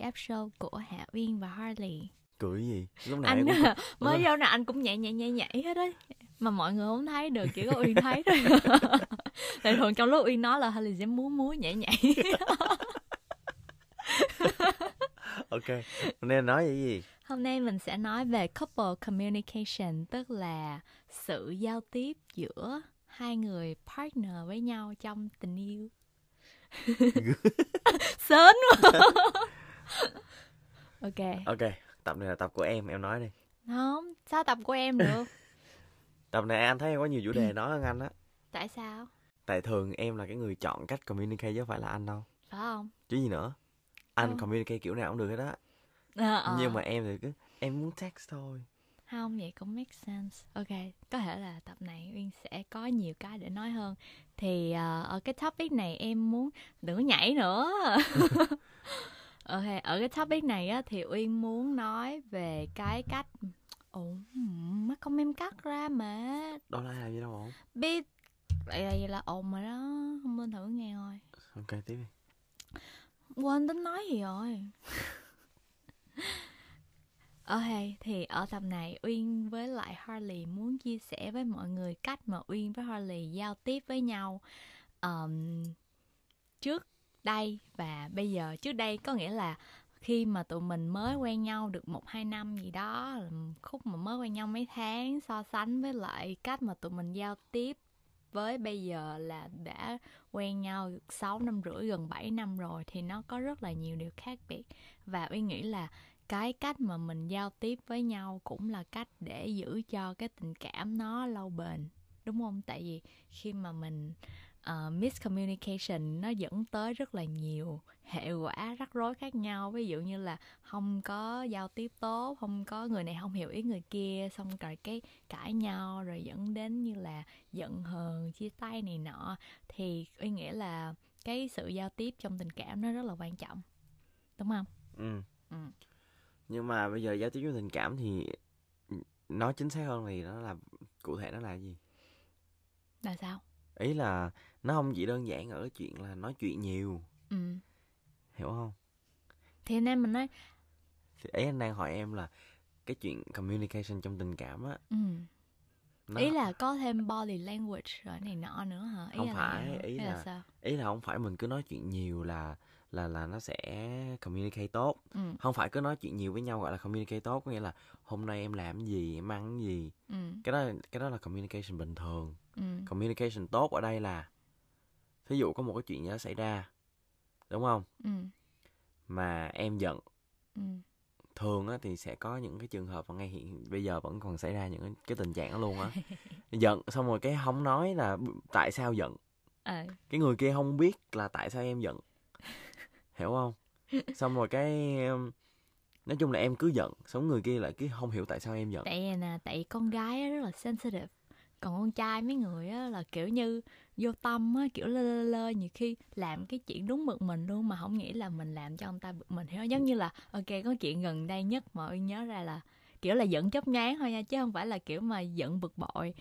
IEF show của Hạ Uyên và Harley. Cười gì? Lúc nào anh cũng mới vô nào anh cũng nhảy nhảy nhảy nhảy hết đấy mà mọi người không thấy được chỉ có uyên thấy thôi. Tại thường trong lúc uyên nói là Harley sẽ múa múa nhảy nhảy. Ok nên nói cái gì? Hôm nay mình sẽ nói về couple communication tức là sự giao tiếp giữa hai người partner với nhau trong tình yêu. Sến quá ok. Ok tập này là tập của em em nói đi. Không sao tập của em được? Tập này anh thấy em có nhiều chủ đề nói hơn anh á. Tại sao? Tại thường em là cái người chọn cách communicate chứ không phải là anh đâu. Phải không? Chứ gì nữa anh Không. communicate kiểu nào cũng được hết á. Ờ, ờ. nhưng mà em thì cứ em muốn text thôi. Không vậy cũng make sense. Ok có thể là tập này uyên sẽ có nhiều cái để nói hơn. Thì ờ, ở cái topic này em muốn đừng có nhảy nữa ok ở cái topic này á thì uyên muốn nói về cái cách ồ mắt không em cắt ra mà. Đó là làm gì đâu ổn. Biết vậy là, vậy là ồn rồi đó không nên thử nghe thôi. Ok tiếp đi. Quên tính nói gì rồi. Ok, thì ở tập này Uyên với lại Harley muốn chia sẻ với mọi người cách mà Uyên với Harley giao tiếp với nhau. Um, trước đây và bây giờ. Trước đây có nghĩa là khi mà tụi mình mới quen nhau được một hai năm gì đó, khúc mà mới quen nhau mấy tháng so sánh với lại cách mà tụi mình giao tiếp với bây giờ là đã quen nhau 6 năm rưỡi gần 7 năm rồi thì nó có rất là nhiều điều khác biệt và uy nghĩ là cái cách mà mình giao tiếp với nhau cũng là cách để giữ cho cái tình cảm nó lâu bền đúng không tại vì khi mà mình uh, miscommunication nó dẫn tới rất là nhiều hệ quả rắc rối khác nhau. Ví dụ như là không có giao tiếp tốt không có người này không hiểu ý người kia xong rồi cái cãi nhau rồi dẫn đến như là giận hờn chia tay này nọ. Thì uyên nghĩ là cái sự giao tiếp trong tình cảm nó rất là quan trọng. Đúng không? Ừ. Ừ. nhưng mà bây giờ giao tiếp với tình cảm thì nói chính xác hơn thì nó là cụ thể nó là gì? Là sao ý là nó không chỉ đơn giản ở cái chuyện là nói chuyện nhiều ừ hiểu không thì nên mình nói thì ấy anh đang hỏi em là cái chuyện communication trong tình cảm á ừ. nó ý là có thêm body language rồi này nọ nữa hả ý Không là phải, hả? ý Hay là là- sao ý là không phải mình cứ nói chuyện nhiều là là là nó sẽ communicate tốt. Ừ. Không phải cứ nói chuyện nhiều với nhau gọi là communicate tốt có nghĩa là hôm nay em làm gì em ăn gì. Ừ. Cái đó cái đó là communication bình thường. Ừ. Communication tốt ở đây là thí dụ có một cái chuyện gì đó xảy ra đúng không? Ừ. Mà em giận. Ừ. Thường á thì sẽ có những cái trường hợp mà ngay hiện bây giờ vẫn còn xảy ra những cái, cái tình trạng đó luôn á. Giận xong rồi cái không nói là tại sao giận? Ờ cái người kia không biết là tại sao em giận hiểu không? Xong rồi cái nói chung là em cứ giận, xong người kia lại cứ không hiểu tại sao em giận. Tại nè, tại con gái rất là sensitive. Còn con trai mấy người á, là kiểu như vô tâm á, kiểu lơ lơ lơ, nhiều khi làm cái chuyện đúng mực mình luôn mà không nghĩ là mình làm cho ông ta bực mình. Hiểu giống như là, ok, có chuyện gần đây nhất mà uyên nhớ ra là kiểu là giận chớp nhoáng thôi nha, chứ không phải là kiểu mà giận bực bội.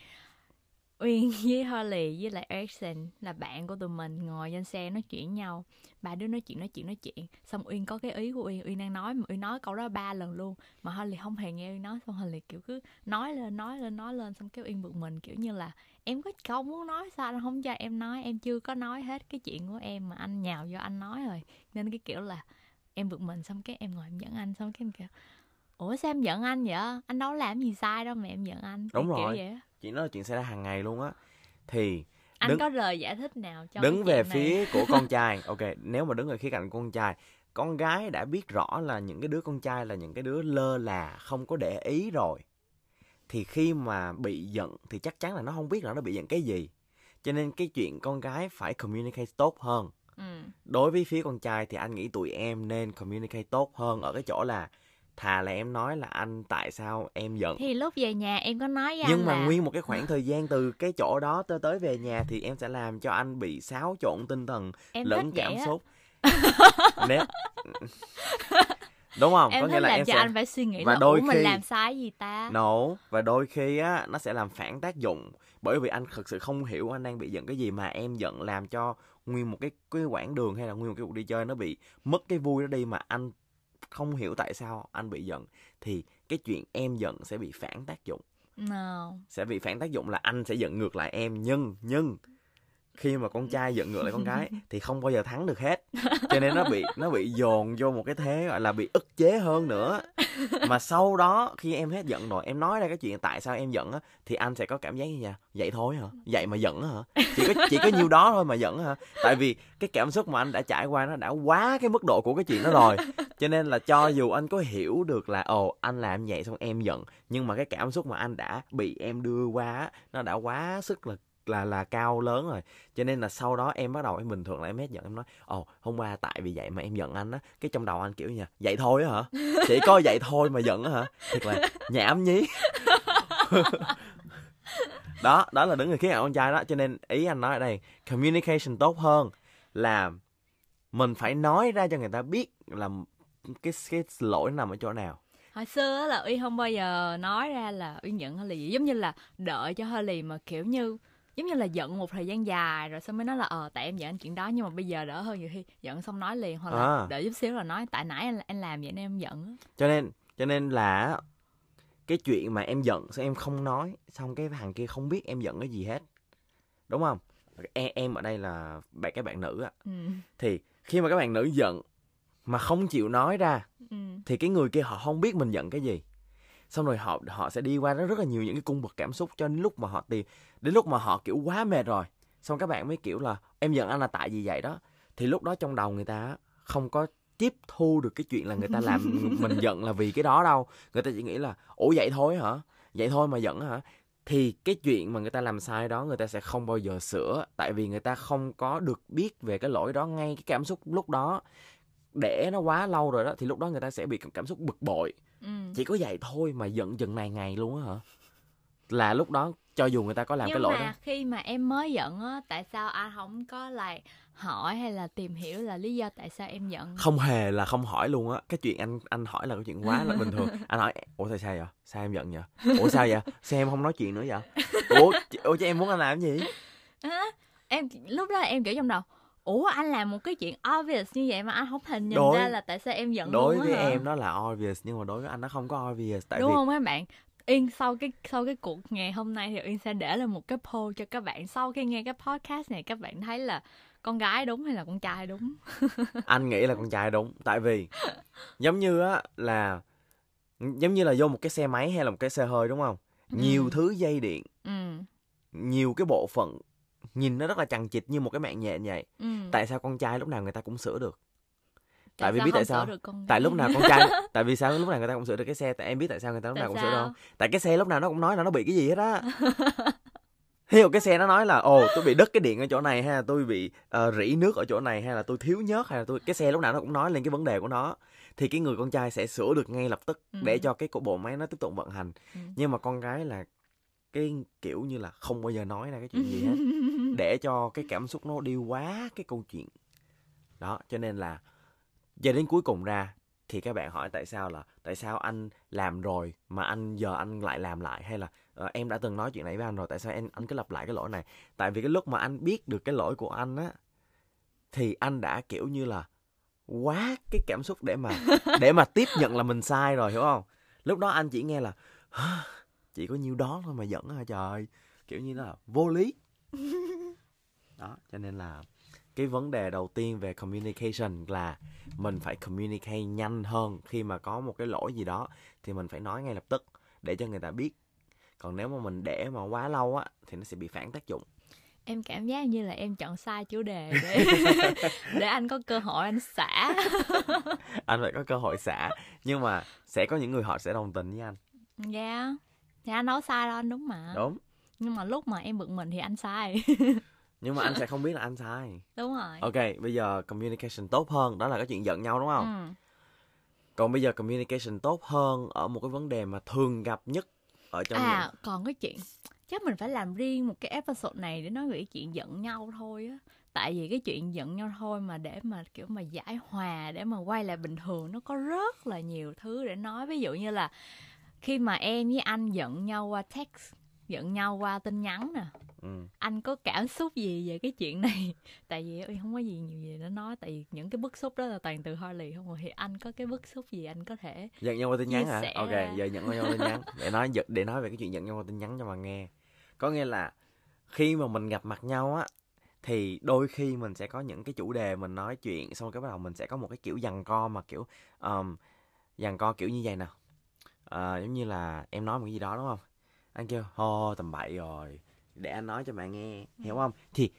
Uyên với Harley với lại Erickson là bạn của tụi mình ngồi trên xe nói chuyện nhau. Ba đứa nói chuyện nói chuyện nói chuyện. Xong Uyên có cái ý của Uyên. Uyên đang nói mà Uyên nói câu đó ba lần luôn. Mà Harley không hề nghe Uyên nói. Xong Harley kiểu cứ nói lên nói lên nói lên. Xong cái Uyên bực mình kiểu như là em có không muốn nói sao anh không cho em nói. Em chưa có nói hết cái chuyện của em mà anh nhào vô anh nói rồi. Nên cái kiểu là em bực mình. Xong cái em ngồi em giận anh. Xong cái em kiểu ủa sao em giận anh vậy? Anh đâu làm gì sai đâu mà em giận anh. Đúng kiểu rồi. vậy á. Chuyện đó là chuyện xảy ra hàng ngày luôn á thì anh Đứng- có lời giải thích nào cho đứng về này? phía của con trai ok nếu mà đứng về khía cạnh con trai con gái đã biết rõ là những cái đứa con trai là những cái đứa lơ là không có để ý rồi thì khi mà bị giận thì chắc chắn là nó không biết là nó bị giận cái gì cho nên cái chuyện con gái phải communicate tốt hơn ừ. đối với phía con trai thì anh nghĩ tụi em nên communicate tốt hơn ở cái chỗ là thà là em nói là anh tại sao em giận. Thì lúc về nhà em có nói với nhưng anh mà là nguyên một cái khoảng thời gian từ cái chỗ đó tới tới về nhà thì em sẽ làm cho anh bị xáo trộn tinh thần em lẫn cảm xúc. Nếu đúng không? Em có nghĩa là làm em cho sẽ anh phải suy nghĩ và là đôi ủa mình khi- làm sai gì ta? No. Và đôi khi á nó sẽ làm phản tác dụng. Bởi vì anh thực sự không hiểu anh đang bị giận cái gì mà em giận làm cho nguyên một cái cái quãng đường hay là nguyên một cái cuộc đi chơi nó bị mất cái vui đó đi mà anh không hiểu tại sao anh bị giận thì cái chuyện em giận sẽ bị phản tác dụng no. sẽ bị phản tác dụng là anh sẽ giận ngược lại em nhưng nhưng khi mà con trai giận ngược lại con gái thì không bao giờ thắng được hết. Cho nên nó bị nó bị dồn vô một cái thế gọi là bị ức chế hơn nữa. Mà sau đó khi em hết giận rồi em nói ra cái chuyện tại sao em giận á thì anh sẽ có cảm giác như vậy vậy thôi hả? Vậy mà giận hả? Chỉ có chỉ có nhiêu đó thôi mà giận hả? Tại vì cái cảm xúc mà anh đã trải qua nó đã quá cái mức độ của cái chuyện đó rồi. Cho nên là cho dù anh có hiểu được là ồ anh làm vậy xong em giận. Nhưng mà cái cảm xúc mà anh đã bị em đưa qua nó đã quá sức là là là cao lớn rồi. Cho nên là sau đó em bắt đầu em bình thường là em hết giận, em nói, ồ, hôm qua tại vì vậy mà em giận anh á. Cái trong đầu anh kiểu như vậy thôi hả? Chỉ có vậy thôi mà giận hả? Thiệt là nhảm nhí. Đó đó là đứng người khía cạnh con trai đó. Cho nên ý anh nói ở đây, communication tốt hơn là mình phải nói ra cho người ta biết là cái cái lỗi nằm ở chỗ nào. Hồi xưa là uy không bao giờ nói ra là uy giận hay lì giống như là đợi cho hơi lì mà kiểu như giống như là giận một thời gian dài rồi xong mới nói là ờ tại em giận anh chuyện đó nhưng mà bây giờ đỡ hơn nhiều khi giận xong nói liền hoặc là à. đợi chút xíu là nói tại nãy anh, anh làm vậy nên em giận cho nên cho nên là cái chuyện mà em giận sao em không nói xong cái thằng kia không biết em giận cái gì hết đúng không em em ở đây là bạn các bạn nữ á ừ. thì khi mà các bạn nữ giận mà không chịu nói ra ừ. thì cái người kia họ không biết mình giận cái gì xong rồi họ họ sẽ đi qua rất rất là nhiều những cái cung bậc cảm xúc cho đến lúc mà họ tìm đến lúc mà họ kiểu quá mệt rồi. Xong các bạn mới kiểu là em giận anh là tại vì vậy đó. Thì lúc đó trong đầu người ta không có tiếp thu được cái chuyện là người ta làm mình giận là vì cái đó đâu. Người ta chỉ nghĩ là ủa vậy thôi hả? Vậy thôi mà giận hả? Thì cái chuyện mà người ta làm sai đó người ta sẽ không bao giờ sửa tại vì người ta không có được biết về cái lỗi đó ngay cái cảm xúc lúc đó. Để nó quá lâu rồi đó thì lúc đó người ta sẽ bị cảm xúc bực bội ừ. chỉ có vậy thôi mà giận chừng này ngày luôn á hả? Là lúc đó cho dù người ta có làm Nhưng cái lỗi mà đó khi mà em mới giận á tại sao anh không có lại hỏi hay là tìm hiểu là lý do tại sao em giận? Không hề là không hỏi luôn á. Cái chuyện anh anh hỏi là cái chuyện quá là bình thường. Anh hỏi ủa sao sao vậy? Sao em giận vậy? Ủa sao vậy? Sao em không nói chuyện nữa vậy? Ủa ủa chứ em muốn anh làm cái gì? À, em lúc đó em kiểu trong đầu ủa anh làm một cái chuyện obvious như vậy mà anh không hình nhìn đối, ra là tại sao em giận đối với hả? em nó là obvious nhưng mà đối với anh nó không có obvious tại đúng vì không các bạn Yên sau cái sau cái cuộc ngày hôm nay thì Yên sẽ để lên một cái poll cho các bạn sau khi nghe cái podcast này các bạn thấy là con gái đúng hay là con trai đúng anh nghĩ là con trai đúng tại vì giống như á là giống như là vô một cái xe máy hay là một cái xe hơi đúng không ừ. nhiều thứ dây điện ừ. nhiều cái bộ phận nhìn nó rất là chằng chịt như một cái mạng nhện vậy. Ừ. tại sao con trai lúc nào người ta cũng sửa được? Tại, vì biết tại sao? tại lúc nào con trai tại vì sao lúc nào người ta cũng sửa được cái xe? Tại em biết tại sao người ta lúc tại nào cũng sao? sửa đâu tại cái xe lúc nào nó cũng nói là nó bị cái gì hết á. Dụ cái xe nó nói là ồ tôi bị đứt cái điện ở chỗ này hay là tôi bị uh, rỉ nước ở chỗ này hay là tôi thiếu nhớt hay là tôi cái xe lúc nào nó cũng nói lên cái vấn đề của nó. Thì cái người con trai sẽ sửa được ngay lập tức ừ. để cho cái bộ máy nó tiếp tục vận hành. Ừ. nhưng mà con gái là cái kiểu như là không bao giờ nói ra cái chuyện gì hết. Để cho cái cảm xúc nó đi quá cái câu chuyện. Đó cho nên là cho đến cuối cùng ra thì các bạn hỏi tại sao là tại sao anh làm rồi mà anh giờ anh lại làm lại? Hay là uh, em đã từng nói chuyện này với anh rồi tại sao em anh cứ lặp lại cái lỗi này? Tại vì cái lúc mà anh biết được cái lỗi của anh á thì anh đã kiểu như là quá cái cảm xúc để mà để mà tiếp nhận là mình sai rồi hiểu không? Lúc đó anh chỉ nghe là chỉ có nhiêu đó thôi mà giận hả trời? Kiểu như là vô lý. Đó cho nên là cái vấn đề đầu tiên về communication là mình phải communicate nhanh hơn. Khi mà có một cái lỗi gì đó thì mình phải nói ngay lập tức để cho người ta biết. Còn nếu mà mình để mà quá lâu á thì nó sẽ bị phản tác dụng. Em cảm giác như là em chọn sai chủ đề để để anh có cơ hội anh xả. Anh phải có cơ hội xả. Nhưng mà sẽ có những người họ sẽ đồng tình với anh. Dạ. yeah. Thì anh nói sai đâu anh đúng mà. Đúng. Nhưng mà lúc mà em bực mình thì anh sai. Nhưng mà anh sẽ không biết là anh sai. Đúng rồi. Ok bây giờ communication tốt hơn đó là cái chuyện giận nhau đúng không? Ừ. còn bây giờ communication tốt hơn ở một cái vấn đề mà thường gặp nhất ở trong à những... còn cái chuyện chắc mình phải làm riêng một cái episode này để nói về cái chuyện giận nhau thôi á. Tại vì cái chuyện giận nhau thôi mà để mà kiểu mà giải hòa để mà quay lại bình thường nó có rất là nhiều thứ để nói. Ví dụ như là khi mà em với anh giận nhau qua text giận nhau qua tin nhắn nè ừ. anh có cảm xúc gì về cái chuyện này? Tại vì uyên không có gì nhiều gì để nói tại vì những cái bức xúc đó là toàn từ Harley không rồi thì anh có cái bức xúc gì anh có thể giận nhau qua tin nhắn hả? ok ra. giờ giận nhau qua tin nhắn. Để nói giật- để nói về cái chuyện giận nhau qua tin nhắn cho mà nghe. Có nghĩa là khi mà mình gặp mặt nhau á thì đôi khi mình sẽ có những cái chủ đề mình nói chuyện xong cái bắt đầu mình sẽ có một cái kiểu giằng co mà kiểu um, giằng co kiểu như vậy nè Ờ, giống như là em nói một cái gì đó đúng không? Anh kêu hô tầm bậy rồi để anh nói cho bạn nghe. Hiểu không? Thì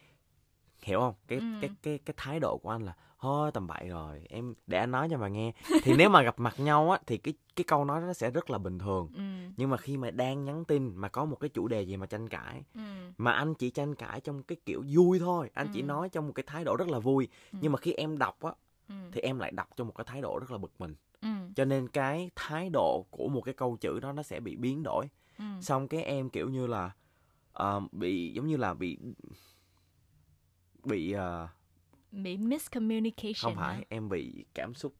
hiểu không? Cái Ừ. cái cái cái thái độ của anh là thôi tầm bậy rồi em để anh nói cho bà nghe. Thì nếu mà gặp mặt nhau á thì cái cái câu nói nó sẽ rất là bình thường. Ừ. Nhưng mà khi mà đang nhắn tin mà có một cái chủ đề gì mà tranh cãi ừ. mà anh chỉ tranh cãi trong cái kiểu vui thôi anh chỉ Ừ. nói trong một cái thái độ rất là vui Ừ. nhưng mà khi em đọc á ừ. thì em lại đọc trong một cái thái độ rất là bực mình ừ. Cho nên cái thái độ của một cái câu chữ đó nó sẽ bị biến đổi. Ừ. Xong cái em kiểu như là ờ, bị giống như là bị bị ờ, bị miscommunication không hả? phải em bị cảm xúc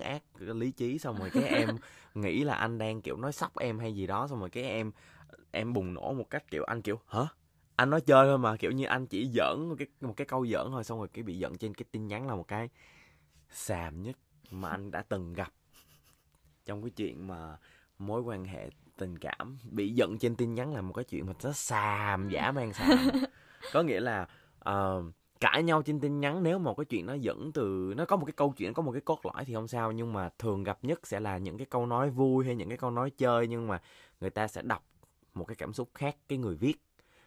át cái lý trí xong rồi cái em nghĩ là anh đang kiểu nói sóc em hay gì đó xong rồi cái em em bùng nổ một cách kiểu anh kiểu hả? Anh nói chơi thôi mà kiểu như anh chỉ giỡn một cái một cái câu giỡn thôi. Xong rồi cái bị giận trên cái tin nhắn là một cái xàm nhất mà anh đã từng gặp. Trong cái chuyện mà mối quan hệ tình cảm bị giận trên tin nhắn là một cái chuyện mà nó xàm giả man xàm. Có nghĩa là uh, cãi nhau trên tin nhắn nếu một cái chuyện nó dẫn từ nó có một cái câu chuyện có một cái cốt lõi thì không sao nhưng mà thường gặp nhất sẽ là những cái câu nói vui hay những cái câu nói chơi nhưng mà người ta sẽ đọc một cái cảm xúc khác cái người viết.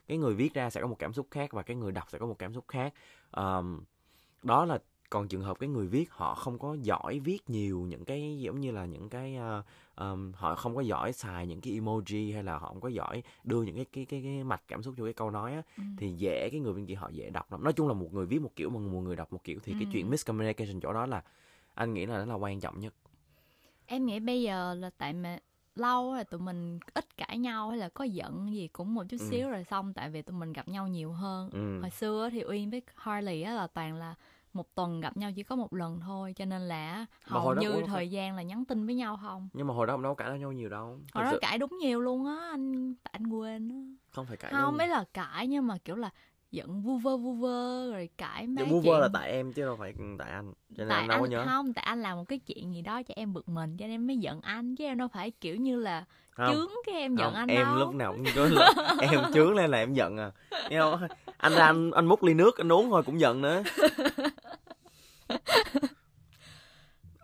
Cái người viết ra sẽ có một cảm xúc khác và cái người đọc sẽ có một cảm xúc khác. Um, đó là còn trường hợp cái người viết họ không có giỏi viết nhiều những cái giống như là những cái ờ, ờm, họ không có giỏi xài những cái emoji hay là họ không có giỏi đưa những cái cái cái, cái mạch cảm xúc cho cái câu nói á Ừ. thì dễ cái người bên kia họ dễ đọc lắm nói chung là một người viết một kiểu mà một người đọc một kiểu thì cái Ừ. chuyện miscommunication chỗ đó là anh nghĩ là nó là quan trọng nhất em nghĩ bây giờ là tại mà lâu rồi tụi mình ít cãi nhau hay là có giận gì cũng một chút Ừ. xíu rồi xong tại vì tụi mình gặp nhau nhiều hơn ừ. hồi xưa thì uyên với harley á là toàn là một tuần gặp nhau chỉ có một lần thôi cho nên là hầu như đâu phải- thời gian là nhắn tin với nhau không? Nhưng mà hồi đó không đâu cãi nhau nhiều đâu. Hồi Thật đó sự cãi đúng nhiều luôn á anh tại anh quên á. Không phải cãi không nhau mấy là cãi nhưng mà kiểu là giận vu vơ vu vơ rồi cãi mấy nhưng vu vơ là tại em chứ đâu phải tại anh cho nên tại anh đâu có nhớ. không tại anh làm một cái chuyện gì đó cho em bực mình cho nên em mới giận anh chứ em đâu phải kiểu như là không. chướng cái em giận không, anh em đâu. lúc nào cũng cứ là em chướng lên là em giận à. Không? Anh ra anh anh múc ly nước anh uống thôi cũng giận nữa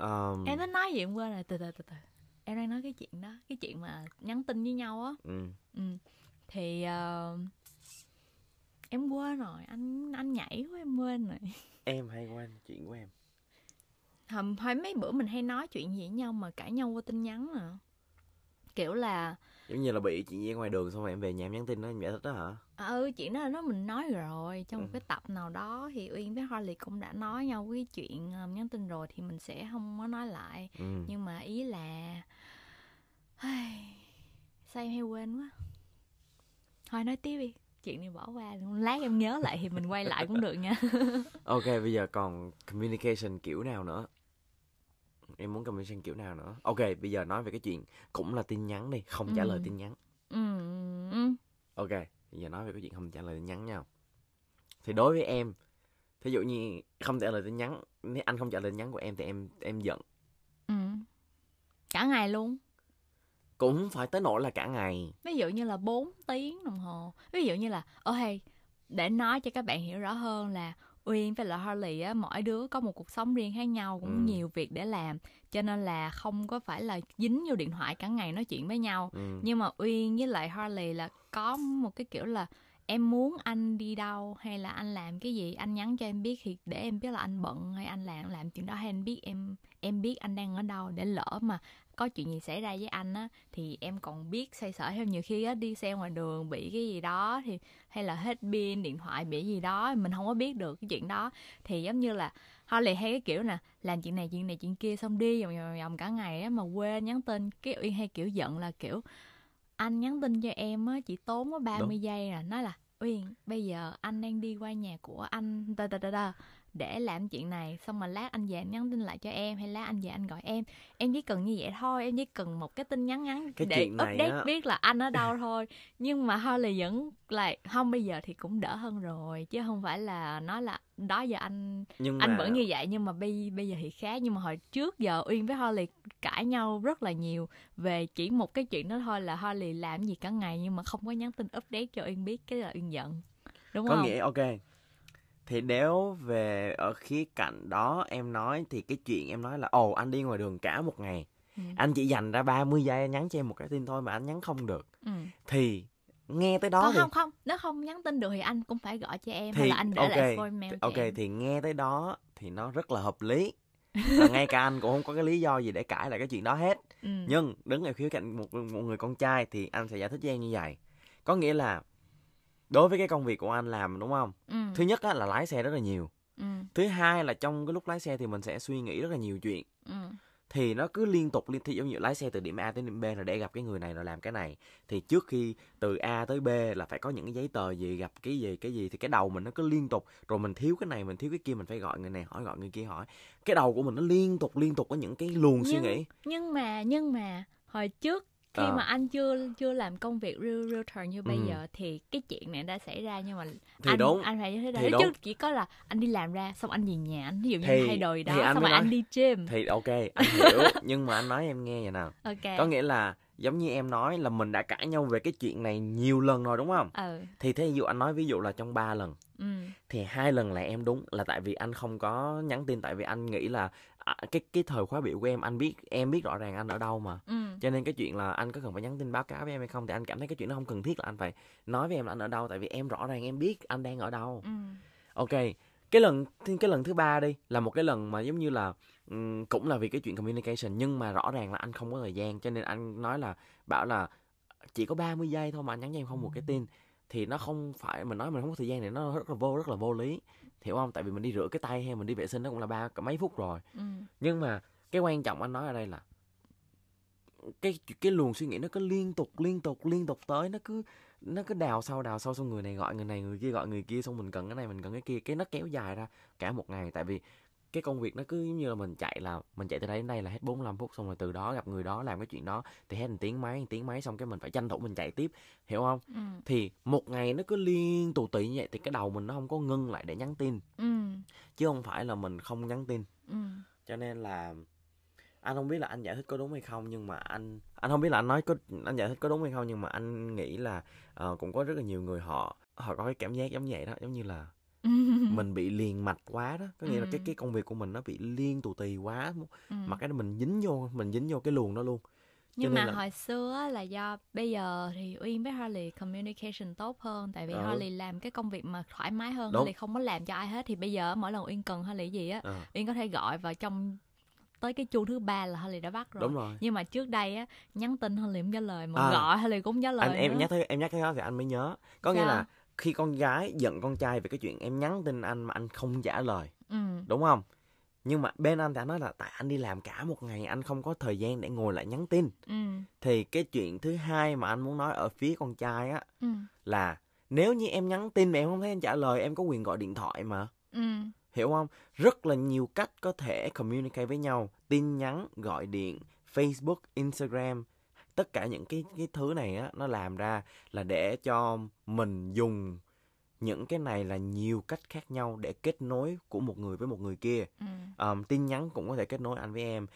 um, em tính nói gì em quên rồi từ từ từ từ. Em đang nói cái chuyện đó cái chuyện mà nhắn tin với nhau á. Ừ. ừ. thì ờ, em quên rồi anh anh nhảy quá em quên rồi. Em hay quên chuyện của em. Hầm, hồi mấy bữa mình hay nói chuyện gì với nhau mà cãi nhau qua tin nhắn à kiểu là giống như là bị gì ở ngoài đường xong rồi em về nhà em nhắn tin nó em giải thích đó hả? À, ừ đó là nó mình nói rồi trong một Ừ. cái tập nào đó thì uyên với Harley cũng đã nói nhau cái chuyện ờ, nhắn tin rồi thì mình sẽ không có nói lại. Ừ. nhưng mà ý là sao em hay quên quá? Thôi nói tiếp đi chuyện này bỏ qua lát em nhớ lại thì mình quay lại cũng được nha. Ok bây giờ còn communication kiểu nào nữa em muốn communication kiểu nào nữa? Ok bây giờ nói về cái chuyện cũng là tin nhắn đi không trả lời Ừ. tin nhắn. Ừ, ừ, ok bây giờ nói về cái chuyện không trả lời tin nhắn nha. Thì đối với em thí dụ như không trả lời tin nhắn nếu anh không trả lời tin nhắn của em thì em em giận. Ừ. cả ngày luôn. Cũng phải tới nỗi là cả ngày. Ví dụ như là 4 tiếng đồng hồ. Ví dụ như là ô hey để nói cho các bạn hiểu rõ hơn là Uyên với lại Harley á mỗi đứa có một cuộc sống riêng khác nhau cũng Ừ. nhiều việc để làm cho nên là không có phải là dính vô điện thoại cả ngày nói chuyện với nhau ừ. nhưng mà Uyên với lại Harley là có một cái kiểu là em muốn anh đi đâu hay là anh làm cái gì anh nhắn cho em biết thì để em biết là anh bận hay anh làm làm chuyện đó hay anh biết em em biết anh đang ở đâu để lỡ mà có chuyện gì xảy ra với anh á thì em còn biết xoay sở theo nhiều khi á đi xe ngoài đường bị cái gì đó thì hay là hết pin điện thoại bị gì đó mình không có biết được cái chuyện đó. Thì giống như là Harley hay cái kiểu nè làm chuyện này chuyện này chuyện kia xong đi vòng vòng vòng cả ngày á mà quên nhắn tin cái uyên hay kiểu giận là kiểu anh nhắn tin cho em á chỉ tốn có 30 giây nè nói là uyên bây giờ anh đang đi qua nhà của anh ta ta ta ta để làm chuyện này xong mà lát anh về anh nhắn tin lại cho em hay lát anh về anh gọi em. Em chỉ cần như vậy thôi em chỉ cần một cái tin nhắn ngắn Cái để update á- biết là anh ở đâu thôi. Nhưng mà Harley vẫn lại không bây giờ thì cũng đỡ hơn rồi chứ không phải là nói là đó giờ anh nhưng anh mà vẫn như vậy. Nhưng mà bây bây giờ thì khác nhưng mà hồi trước giờ uyên với Holly cãi nhau rất là nhiều về chỉ một cái chuyện đó thôi là Holly làm gì cả ngày nhưng mà không có nhắn tin update cho uyên biết cái là uyên giận. Đúng có không? nghĩa ok thì nếu về ở khía cạnh đó em nói thì cái chuyện em nói là ồ anh đi ngoài đường cả một ngày Ừ. anh chỉ dành ra 30 giây nhắn cho em một cái tin thôi mà anh nhắn không được ừ. thì nghe tới đó không thì không không nếu không nhắn tin được thì anh cũng phải gọi cho em Thì, hay là anh để ok, lại voicemail cho ok em thì nghe tới đó thì nó rất là hợp lý và ngay cả anh cũng không có cái lý do gì để cãi lại cái chuyện đó hết ừ. nhưng đứng ở khía cạnh một một người con trai thì anh sẽ giải thích với em như vậy có nghĩa là đối với cái công việc của anh làm đúng không? Ừ. thứ nhất á, là lái xe rất là nhiều. Ừ. thứ hai là trong cái lúc lái xe thì mình sẽ suy nghĩ rất là nhiều chuyện. Ừ. thì nó cứ liên tục liên thì giống như lái xe từ điểm A tới điểm B là để gặp cái người này rồi làm cái này. Thì trước khi từ A tới B là phải có những cái giấy tờ gì gặp cái gì cái gì thì cái đầu mình nó cứ liên tục. Rồi mình thiếu cái này mình thiếu cái kia mình phải gọi người này hỏi gọi người kia hỏi. Cái đầu của mình nó liên tục liên tục có những cái luồng suy nghĩ. nhưng mà nhưng mà hồi trước khi Ờ. mà anh chưa chưa làm công việc real realtor như bây Ừ. giờ thì cái chuyện này đã xảy ra nhưng mà Thì anh đúng. anh phải như thế đó chứ đúng. chỉ có là anh đi làm ra xong anh về nhà anh ví dụ như Thì- thay đồ đó xong rồi nói- anh đi gym thì ok anh hiểu nhưng mà anh nói em nghe vậy nào ok có nghĩa là giống như em nói là mình đã cãi nhau về cái chuyện này nhiều lần rồi đúng không ừ thì thế dụ anh nói ví dụ là trong 3 lần ừ thì hai lần là em đúng là tại vì anh không có nhắn tin tại vì anh nghĩ là à, cái cái thời khóa biểu của em anh biết em biết rõ ràng anh ở đâu mà. Ừ. Cho nên cái chuyện là anh có cần phải nhắn tin báo cáo với em hay không thì anh cảm thấy cái chuyện nó không cần thiết là anh phải nói với em là anh ở đâu tại vì em rõ ràng em biết anh đang ở đâu. Ừ. Ok cái lần cái lần thứ ba đi là một cái lần mà giống như là cũng là vì cái chuyện communication nhưng mà rõ ràng là anh không có thời gian cho nên anh nói là bảo là chỉ có 30 giây thôi mà anh nhắn cho em không một cái tin. Thì nó không phải mình nói mình không có thời gian thì nó rất là vô rất là vô lý hiểu không? Tại vì mình đi rửa cái tay hay mình đi vệ sinh nó cũng là ba mấy phút rồi. Ừ. Nhưng mà cái quan trọng anh nói ở đây là cái cái luồng suy nghĩ nó cứ liên tục liên tục liên tục tới nó cứ nó cứ đào sâu đào sâu xong người này gọi người này người kia gọi người kia xong mình cần cái này mình cần cái kia cái nó kéo dài ra cả một ngày. Tại vì cái công việc nó cứ giống như là mình chạy là mình chạy từ đây đến đây là hết 45 phút xong rồi từ đó gặp người đó làm cái chuyện đó thì hết một tiếng mấy một tiếng mấy xong cái mình phải tranh thủ mình chạy tiếp hiểu không? Ừ. Thì một ngày nó cứ liên tù tì như vậy thì cái đầu mình nó không có ngưng lại để nhắn tin. Ừ. Chứ không phải là mình không nhắn tin. Ừ. Cho nên là anh không biết là anh giải thích có đúng hay không nhưng mà anh anh không biết là anh nói có anh giải thích có đúng hay không nhưng mà anh nghĩ là ờ, cũng có rất là nhiều người họ họ có cái cảm giác giống vậy đó giống như là mình bị liền mạch quá đó có nghĩa là cái Ừ. cái công việc của mình nó bị liên tù tì quá ừ. mà cái đó mình dính vô mình dính vô cái luồng đó luôn nhưng mà là- hồi xưa là do bây giờ thì Uyên với Harley communication tốt hơn tại vì Ừ. Harley làm cái công việc mà thoải mái hơn Đúng. Harley không có làm cho ai hết thì bây giờ mỗi lần Uyên cần Harley gì á Ờ, Uyên có thể gọi vào trong tới cái chuông thứ ba là Harley đã bắt rồi đúng rồi nhưng mà trước đây á nhắn tin Harley không trả lời mà À. gọi Harley cũng trả lời anh em nhắc tới em nhắc tới đó thì anh mới nhớ có nghĩa Sao? là khi con gái giận con trai về cái chuyện em nhắn tin anh mà anh không trả lời ừ. đúng không? Nhưng mà bên anh thì anh nói là tại anh đi làm cả một ngày anh không có thời gian để ngồi lại nhắn tin. Ừ. Thì cái chuyện thứ hai mà anh muốn nói ở phía con trai á ừ. là nếu như em nhắn tin mà em không thấy anh trả lời em có quyền gọi điện thoại mà. Ừ. Hiểu không? Rất là nhiều cách có thể communicate với nhau. Tin nhắn gọi điện facebook instagram tất cả những cái cái thứ này á nó làm ra là để cho mình dùng những cái này là nhiều cách khác nhau để kết nối của một người với một người kia. Ừ. Um, tin nhắn cũng có thể kết nối anh với em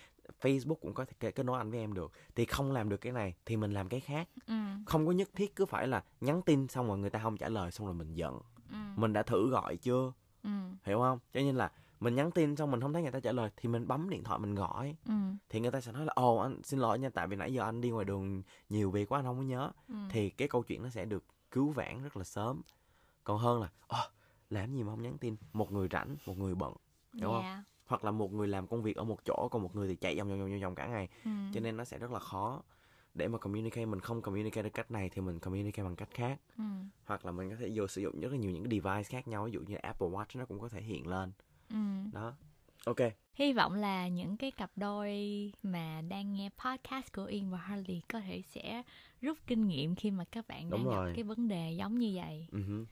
facebook cũng có thể kết- nối anh với em được. Thì không làm được cái này thì mình làm cái khác. Ừ. Không có nhất thiết cứ phải là nhắn tin xong rồi người ta không trả lời xong rồi mình giận. Ừ. Mình đã thử gọi chưa? Ừ. Hiểu không? Cho nên là mình nhắn tin xong mình không thấy người ta trả lời thì mình bấm điện thoại mình gọi. Ừ. Thì người ta sẽ nói là ồ anh xin lỗi nha tại vì nãy giờ anh đi ngoài đường nhiều việc quá anh không có nhớ. Ừ. Thì cái câu chuyện nó sẽ được cứu vãn rất là sớm. Còn hơn là "Ồ, làm gì mà không nhắn tin? Một người rảnh một người bận không? yeah. hoặc là một người làm công việc ở một chỗ còn một người thì chạy vòng vòng vòng vòng cả ngày. Ừ. Cho nên nó sẽ rất là khó để mà communicate. Mình không communicate được cách này thì mình communicate bằng cách khác. Ừ. Hoặc là mình có thể vô sử dụng rất là nhiều những cái device khác nhau ví dụ như Apple Watch nó cũng có thể hiện lên ừ đó ok Hy vọng là những cái cặp đôi mà đang nghe podcast của Yên và Harley có thể sẽ rút kinh nghiệm khi mà các bạn Đúng đang rồi. gặp cái vấn đề giống như vậy. hứ.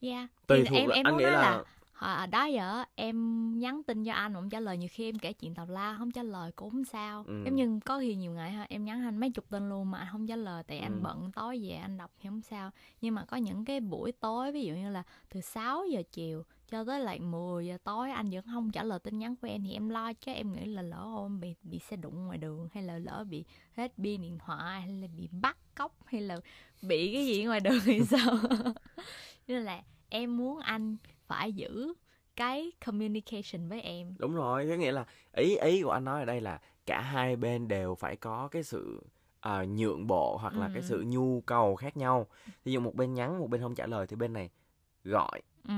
Yeah. tùy Thì thuộc em là em anh muốn nghĩ nói là, là Hồi đó giờ em nhắn tin cho anh không trả lời nhiều khi em kể chuyện tào la không trả lời cũng sao Ừ. giống như có khi nhiều ngày ha em nhắn anh mấy chục tin luôn mà anh không trả lời tại Ừ. anh bận tối về anh đọc thì không sao nhưng mà có những cái buổi tối ví dụ như là từ 6 giờ chiều cho tới lại 10 giờ tối anh vẫn không trả lời tin nhắn của em thì em lo chứ em nghĩ là lỡ hôm bị bị xe đụng ngoài đường hay là lỡ bị hết pin điện thoại hay là bị bắt cóc hay là bị cái gì ngoài đường thì sao nên là em muốn anh phải giữ cái communication với em đúng rồi có nghĩa là ý ý của anh nói ở đây là cả hai bên đều phải có cái sự à, nhượng bộ hoặc là cái Ừ. sự nhu cầu khác nhau ví dụ một bên nhắn một bên không trả lời thì bên này gọi ừ,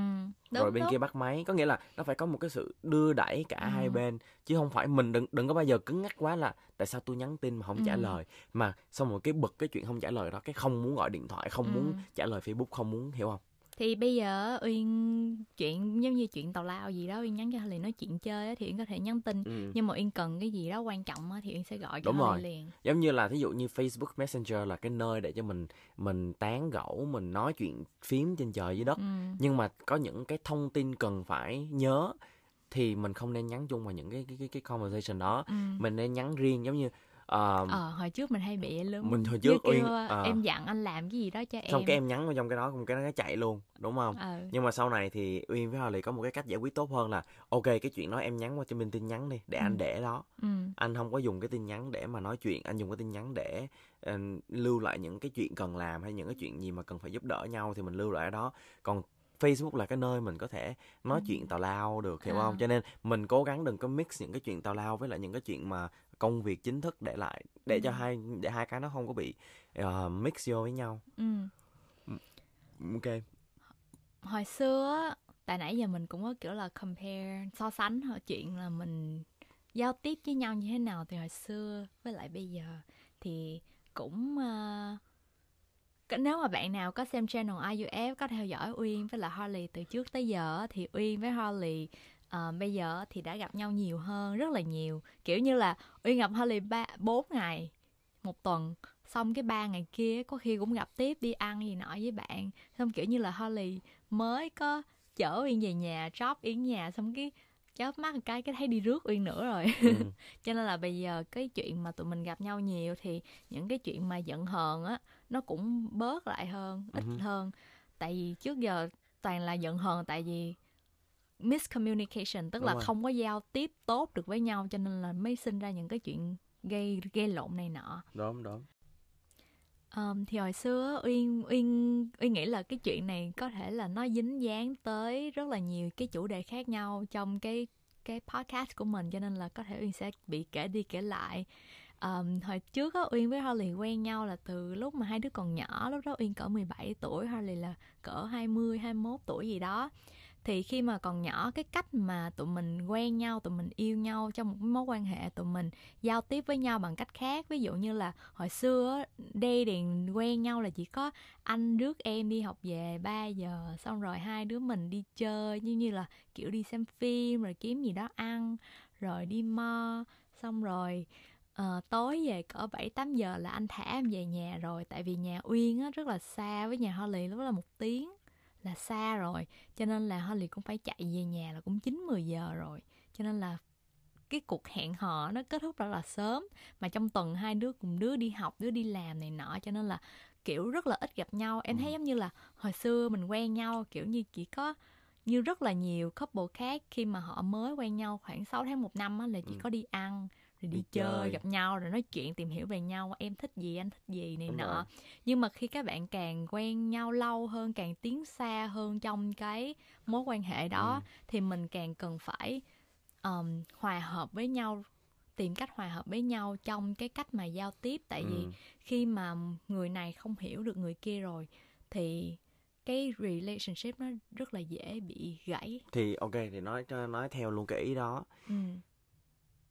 rồi đúng, bên đúng. kia bắt máy có nghĩa là nó phải có một cái sự đưa đẩy cả hai Ừ. bên chứ không phải mình đừng đừng có bao giờ cứng nhắc quá là tại sao tôi nhắn tin mà không trả Ừ. lời mà xong rồi cái bực cái chuyện không trả lời đó cái không muốn gọi điện thoại không muốn Ừ. trả lời facebook không muốn hiểu không thì bây giờ uyên chuyện giống như chuyện tào lao gì đó uyên nhắn cho Holly nói chuyện chơi á, thì uyên có thể nhắn tin ừ. nhưng mà uyên cần cái gì đó quan trọng á, thì uyên sẽ gọi cho Đúng rồi. liền giống như là thí dụ như Facebook Messenger là cái nơi để cho mình mình tán gẫu mình nói chuyện phím trên trời dưới đất ừ. nhưng mà có những cái thông tin cần phải nhớ thì mình không nên nhắn chung vào những cái cái cái, cái conversation đó Ừ. mình nên nhắn riêng giống như ờ, ờ hồi trước mình hay bị luôn Mình hồi trước kêu, Uyên, ờ, ờ. em dặn anh làm cái gì đó cho em xong cái em nhắn vào trong cái đó xong cái nó chạy luôn đúng không ờ nhưng mà sau này thì Uyên với Holly có một cái cách giải quyết tốt hơn là ok cái chuyện đó em nhắn qua cho mình tin nhắn đi để Ừ. anh để đó ừ. anh không có dùng cái tin nhắn để mà nói chuyện anh dùng cái tin nhắn để ờ, lưu lại những cái chuyện cần làm hay những cái chuyện gì mà cần phải giúp đỡ nhau thì mình lưu lại ở đó còn Facebook là cái nơi mình có thể nói Ừ. chuyện tào lao được hiểu À. không cho nên mình cố gắng đừng có mix những cái chuyện tào lao với lại những cái chuyện mà công việc chính thức để lại để cho Ừ. hai để hai cái nó không có bị ờ, mix vô với nhau ừ. ok hồi xưa tại nãy giờ mình cũng có kiểu là compare so sánh hồi chuyện là mình giao tiếp với nhau như thế nào thì hồi xưa với lại bây giờ thì cũng cái- nếu mà bạn nào có xem channel IUF có theo dõi Uyên với lại Holly từ trước tới giờ thì Uyên với Holly ờ, bây giờ thì đã gặp nhau nhiều hơn rất là nhiều kiểu như là Uyên gặp Holly ba bốn ngày một tuần xong cái ba ngày kia có khi cũng gặp tiếp đi ăn gì nọ với bạn xong kiểu như là Holly mới có chở Uyên về nhà drop Uyên nhà xong cái chớp mắt một cái cái thấy đi rước Uyên nữa rồi ừ. cho nên là bây giờ cái chuyện mà tụi mình gặp nhau nhiều thì những cái chuyện mà giận hờn á nó cũng bớt lại hơn ít Ừ. hơn tại vì trước giờ toàn là giận hờn tại vì miscommunication tức Đúng là rồi. không có giao tiếp tốt được với nhau cho nên là mới sinh ra những cái chuyện gây gây lộn này nọ đúng đúng Ờm, thì hồi xưa Uyên Uyên Uyên nghĩ là cái chuyện này có thể là nó dính dáng tới rất là nhiều cái chủ đề khác nhau trong cái cái podcast của mình cho nên là có thể Uyên sẽ bị kể đi kể lại. Ờm, hồi trước á, Uyên với Holly quen nhau là từ lúc mà hai đứa còn nhỏ, lúc đó Uyên cỡ 17 tuổi, Holly là cỡ 20, 21 tuổi gì đó. Thì khi mà còn nhỏ cái cách mà tụi mình quen nhau, tụi mình yêu nhau trong một mối quan hệ tụi mình giao tiếp với nhau bằng cách khác. Ví dụ như là hồi xưa á, điện quen nhau là chỉ có anh rước em đi học về 3 giờ xong rồi hai đứa mình đi chơi như như là kiểu đi xem phim rồi kiếm gì đó ăn rồi đi mo. Xong rồi ờ, tối về cỡ 7 8 giờ là anh thả em về nhà rồi. Tại vì nhà Uyên á rất là xa với nhà Holly lúc đó là một tiếng là xa rồi cho nên là Holly cũng phải chạy về nhà là cũng 9 10 giờ rồi cho nên là cái cuộc hẹn hò nó kết thúc rất là sớm mà trong tuần hai đứa cùng đứa đi học đứa đi làm này nọ cho nên là kiểu rất là ít gặp nhau em thấy Ừ. giống như là hồi xưa mình quen nhau kiểu như chỉ có như rất là nhiều couple khác khi mà họ mới quen nhau khoảng 6 tháng một năm á là chỉ Ừ. có đi ăn rồi đi, Đi chơi, chơi. gặp nhau rồi nói chuyện tìm hiểu về nhau em thích gì anh thích gì này Đúng nọ rồi. nhưng mà khi các bạn càng quen nhau lâu hơn càng tiến xa hơn trong cái mối quan hệ đó Ừ. thì mình càng cần phải um, hòa hợp với nhau tìm cách hòa hợp với nhau trong cái cách mà giao tiếp tại vì Ừ. khi mà người này không hiểu được người kia rồi thì cái relationship nó rất là dễ bị gãy thì ok thì nói nói theo luôn cái ý đó ừ.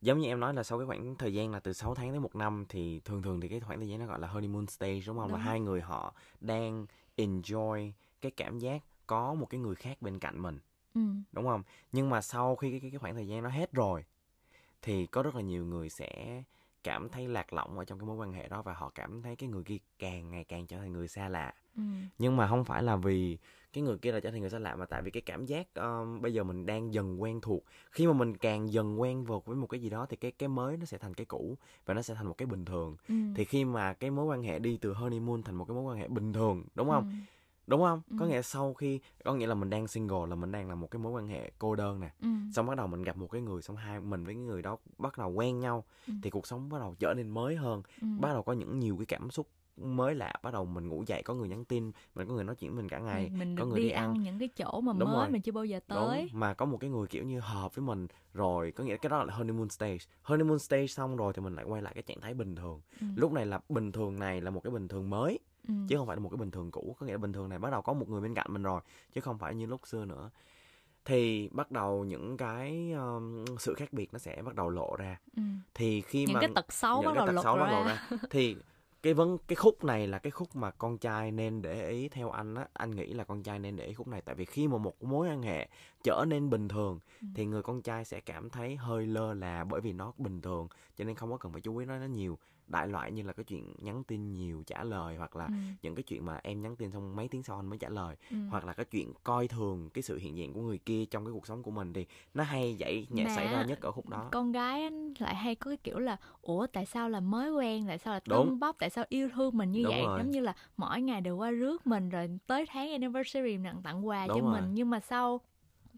Giống như em nói là sau cái khoảng thời gian là từ 6 tháng đến một năm thì thường thường thì cái khoảng thời gian nó gọi là honeymoon stage đúng không? Đúng. Là hai người họ đang enjoy cái cảm giác có một cái người khác bên cạnh mình Ừ. đúng không? Nhưng mà sau khi cái, cái khoảng thời gian nó hết rồi thì có rất là nhiều người sẽ cảm thấy lạc lõng ở trong cái mối quan hệ đó và họ cảm thấy cái người kia càng ngày càng trở thành người xa lạ ừ. nhưng mà không phải là vì cái người kia là trở thành người xa lạ mà tại vì cái cảm giác um, bây giờ mình đang dần quen thuộc khi mà mình càng dần quen vượt với một cái gì đó thì cái cái mới nó sẽ thành cái cũ và nó sẽ thành một cái bình thường Ừ. thì khi mà cái mối quan hệ đi từ honeymoon thành một cái mối quan hệ bình thường đúng không Ừ. đúng không có Ừ. nghĩa sau khi có nghĩa là mình đang single là mình đang là một cái mối quan hệ cô đơn nè Ừ. xong bắt đầu mình gặp một cái người xong hai mình với cái người đó bắt đầu quen nhau Ừ. thì cuộc sống bắt đầu trở nên mới hơn Ừ. bắt đầu có những nhiều cái cảm xúc mới lạ bắt đầu mình ngủ dậy có người nhắn tin mình có người nói chuyện với mình cả ngày mình, mình có người đi, đi ăn. ăn những cái chỗ mà Đúng mới rồi. mình chưa bao giờ tới Đúng, mà có một cái người kiểu như hợp với mình rồi có nghĩa cái đó là honeymoon stage honeymoon stage xong rồi thì mình lại quay lại cái trạng thái bình thường Ừ. lúc này là bình thường này là một cái bình thường mới Ừ. chứ không phải là một cái bình thường cũ có nghĩa là bình thường này bắt đầu có một người bên cạnh mình rồi chứ không phải như lúc xưa nữa thì bắt đầu những cái um, sự khác biệt nó sẽ bắt đầu lộ ra Ừ. thì khi những mà cái tật xấu những bắt cái tật xấu ra. bắt đầu ra thì cái vấn cái khúc này là cái khúc mà con trai nên để ý theo anh á anh nghĩ là con trai nên để ý khúc này tại vì khi mà một mối quan hệ trở nên bình thường Ừ. thì người con trai sẽ cảm thấy hơi lơ là bởi vì nó bình thường cho nên không có cần phải chú ý nó nó nhiều đại loại như là cái chuyện nhắn tin nhiều trả lời hoặc là Ừ. những cái chuyện mà em nhắn tin xong mấy tiếng sau anh mới trả lời Ừ. hoặc là cái chuyện coi thường cái sự hiện diện của người kia trong cái cuộc sống của mình thì nó hay dậy nhẹ Mà xảy ra nhất ở khúc đó con gái lại hay có cái kiểu là ủa tại sao là mới quen tại sao là Đúng. tưng bốc tại sao yêu thương mình như Đúng vậy rồi. giống như là mỗi ngày đều qua rước mình rồi tới tháng anniversary nặng tặng quà Đúng cho rồi. mình nhưng mà sau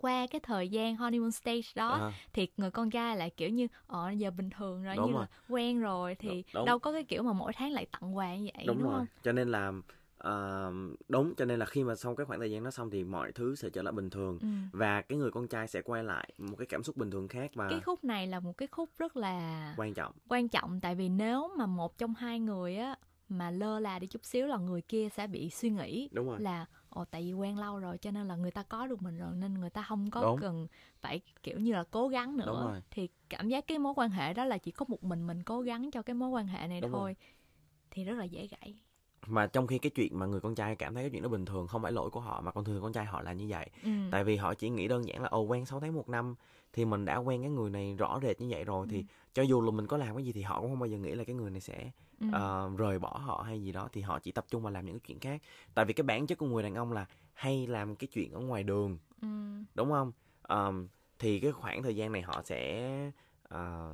qua cái thời gian honeymoon stage đó À, thì người con trai lại kiểu như ờ giờ bình thường rồi Đúng như rồi. là quen rồi thì Đúng, đâu có cái kiểu mà mỗi tháng lại tặng quà như vậy đúng, đúng, rồi. không? Cho nên là ờ, đúng cho nên là khi mà sau cái khoảng thời gian đó xong thì mọi thứ sẽ trở lại bình thường ừ. và cái người con trai sẽ quay lại một cái cảm xúc bình thường khác và cái khúc này là một cái khúc rất là quan trọng. quan trọng tại vì nếu mà một trong hai người á mà lơ là đi chút xíu là người kia sẽ bị suy nghĩ đúng rồi. là ồ tại vì quen lâu rồi cho nên là người ta có được mình rồi nên người ta không có Đúng. cần phải kiểu như là cố gắng nữa thì cảm giác cái mối quan hệ đó là chỉ có một mình mình cố gắng cho cái mối quan hệ này Đúng thôi rồi. thì rất là dễ gãy mà trong khi cái chuyện mà người con trai cảm thấy cái chuyện đó bình thường không phải lỗi của họ mà con thường con trai họ là như vậy ừ. tại vì họ chỉ nghĩ đơn giản là ồ quen 6 tháng một năm thì mình đã quen cái người này rõ rệt như vậy rồi thì Ừ. cho dù là mình có làm cái gì thì họ cũng không bao giờ nghĩ là cái người này sẽ ừ. ờ, rời bỏ họ hay gì đó thì họ chỉ tập trung vào làm những cái chuyện khác tại vì cái bản chất của người đàn ông là hay làm cái chuyện ở ngoài đường ừ. đúng không Ờm, thì cái khoảng thời gian này họ sẽ ờ,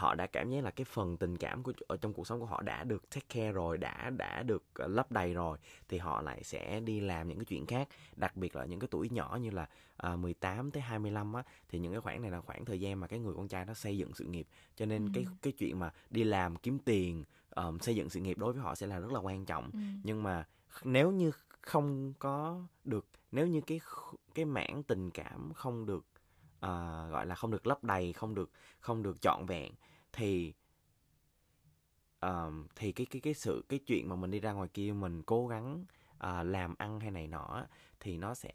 họ đã cảm giác là cái phần tình cảm của ở trong cuộc sống của họ đã được take care rồi đã đã được ờ, lấp đầy rồi thì họ lại sẽ đi làm những cái chuyện khác đặc biệt là những cái tuổi nhỏ như là uh, 18 tới 25 á thì những cái khoảng này là khoảng thời gian mà cái người con trai nó xây dựng sự nghiệp cho nên Ừ. cái cái chuyện mà đi làm kiếm tiền ờm, xây dựng sự nghiệp đối với họ sẽ là rất là quan trọng Ừ. nhưng mà nếu như không có được nếu như cái cái mảng tình cảm không được à, gọi là không được lấp đầy không được không được trọn vẹn thì ờm, thì cái cái cái sự cái chuyện mà mình đi ra ngoài kia mình cố gắng à, làm ăn hay này nọ thì nó sẽ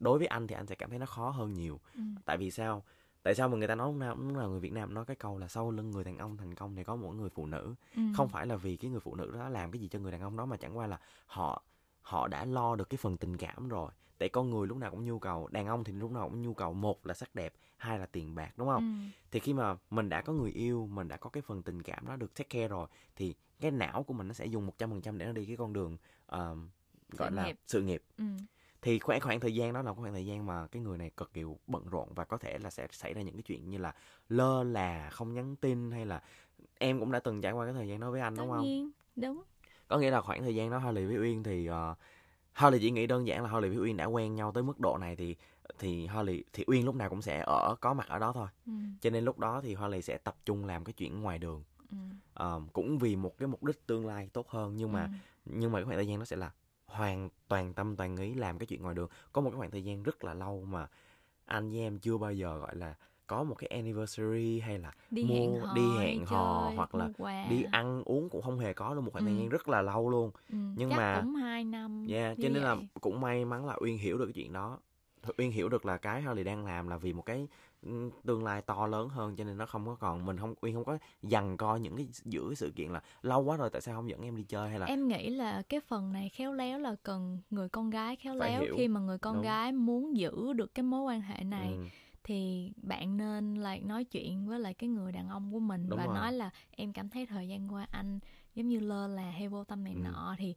đối với anh thì anh sẽ cảm thấy nó khó hơn nhiều Ừ. tại vì sao tại sao mà người ta nói nào lúc nào người Việt Nam nói cái câu là sau lưng người đàn ông thành công thì có một người phụ nữ Ừ. không phải là vì cái người phụ nữ đó làm cái gì cho người đàn ông đó mà chẳng qua là họ họ đã lo được cái phần tình cảm rồi tại con người lúc nào cũng nhu cầu đàn ông thì lúc nào cũng nhu cầu một là sắc đẹp hai là tiền bạc đúng không Ừ. thì khi mà mình đã có người yêu mình đã có cái phần tình cảm đó được take care rồi thì cái não của mình nó sẽ dùng 100% để nó đi cái con đường ờm, gọi Sự là nghiệp. sự nghiệp Ừ. thì khoảng khoảng thời gian đó là khoảng thời gian mà cái người này cực kỳ bận rộn và có thể là sẽ xảy ra những cái chuyện như là lơ là không nhắn tin hay là em cũng đã từng trải qua cái thời gian đó với anh tất đúng không nhiên đúng có nghĩa là khoảng thời gian đó Harley với Uyên thì uh, Harley chỉ nghĩ đơn giản là Harley với Uyên đã quen nhau tới mức độ này thì thì Harley thì Uyên lúc nào cũng sẽ ở có mặt ở đó thôi ừ. cho nên lúc đó thì Harley sẽ tập trung làm cái chuyện ngoài đường Ừ. Ờ, cũng vì một cái mục đích tương lai tốt hơn nhưng mà Ừ. nhưng mà cái khoảng thời gian nó sẽ là hoàn toàn tâm toàn ý làm cái chuyện ngoài đường có một cái khoảng thời gian rất là lâu mà anh với em chưa bao giờ gọi là có một cái anniversary hay là đi mua- hẹn hò đi hẹn hò chơi, hoặc là quà. đi ăn uống cũng không hề có luôn một khoảng thời Ừ. gian rất là lâu luôn ừ. nhưng Chắc mà- cũng hai năm yeah, như cho nên là cũng may mắn là uyên hiểu được cái chuyện đó uyên hiểu được là cái Harley đang làm là vì một cái ừ, tương lai to lớn hơn cho nên nó không có còn mình không uyên không có dằn co những cái giữa cái sự kiện là lâu quá rồi tại sao không dẫn em đi chơi hay là em nghĩ là cái phần này khéo léo là cần người con gái khéo Phải léo hiểu. khi mà người con Đúng. gái muốn giữ được cái mối quan hệ này ừ, thì bạn nên là nói chuyện với lại cái người đàn ông của mình Đúng và rồi. nói là em cảm thấy thời gian qua anh giống như lơ là hay vô tâm này Ừ. nọ thì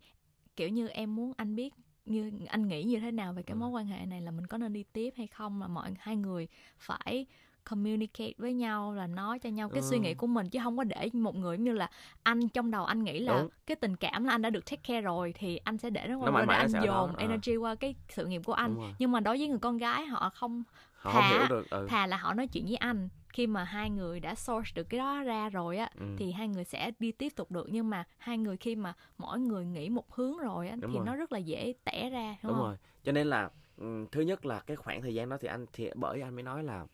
kiểu như em muốn anh biết như anh nghĩ như thế nào về cái Ừ. mối quan hệ này là mình có nên đi tiếp hay không mà mọi hai người phải communicate với nhau là nói cho nhau cái suy Ừ. nghĩ của mình chứ không có để một người giống như là anh trong đầu anh nghĩ là Đúng. cái tình cảm là anh đã được take care rồi thì anh sẽ để nó qua để anh ở đó, dồn ờ. energy qua cái sự nghiệp của anh nhưng mà đối với người con gái họ không họ thà- không hiểu được ừ. thà là họ nói chuyện với anh khi mà hai người đã source được cái đó ra rồi á Ừ. thì hai người sẽ đi tiếp tục được nhưng mà hai người khi mà mỗi người nghĩ một hướng rồi á Đúng thì rồi. nó rất là dễ tẻ ra đúng, đúng không rồi cho nên là ừm, thứ nhất là cái khoảng thời gian đó thì anh thì bởi anh mới nói là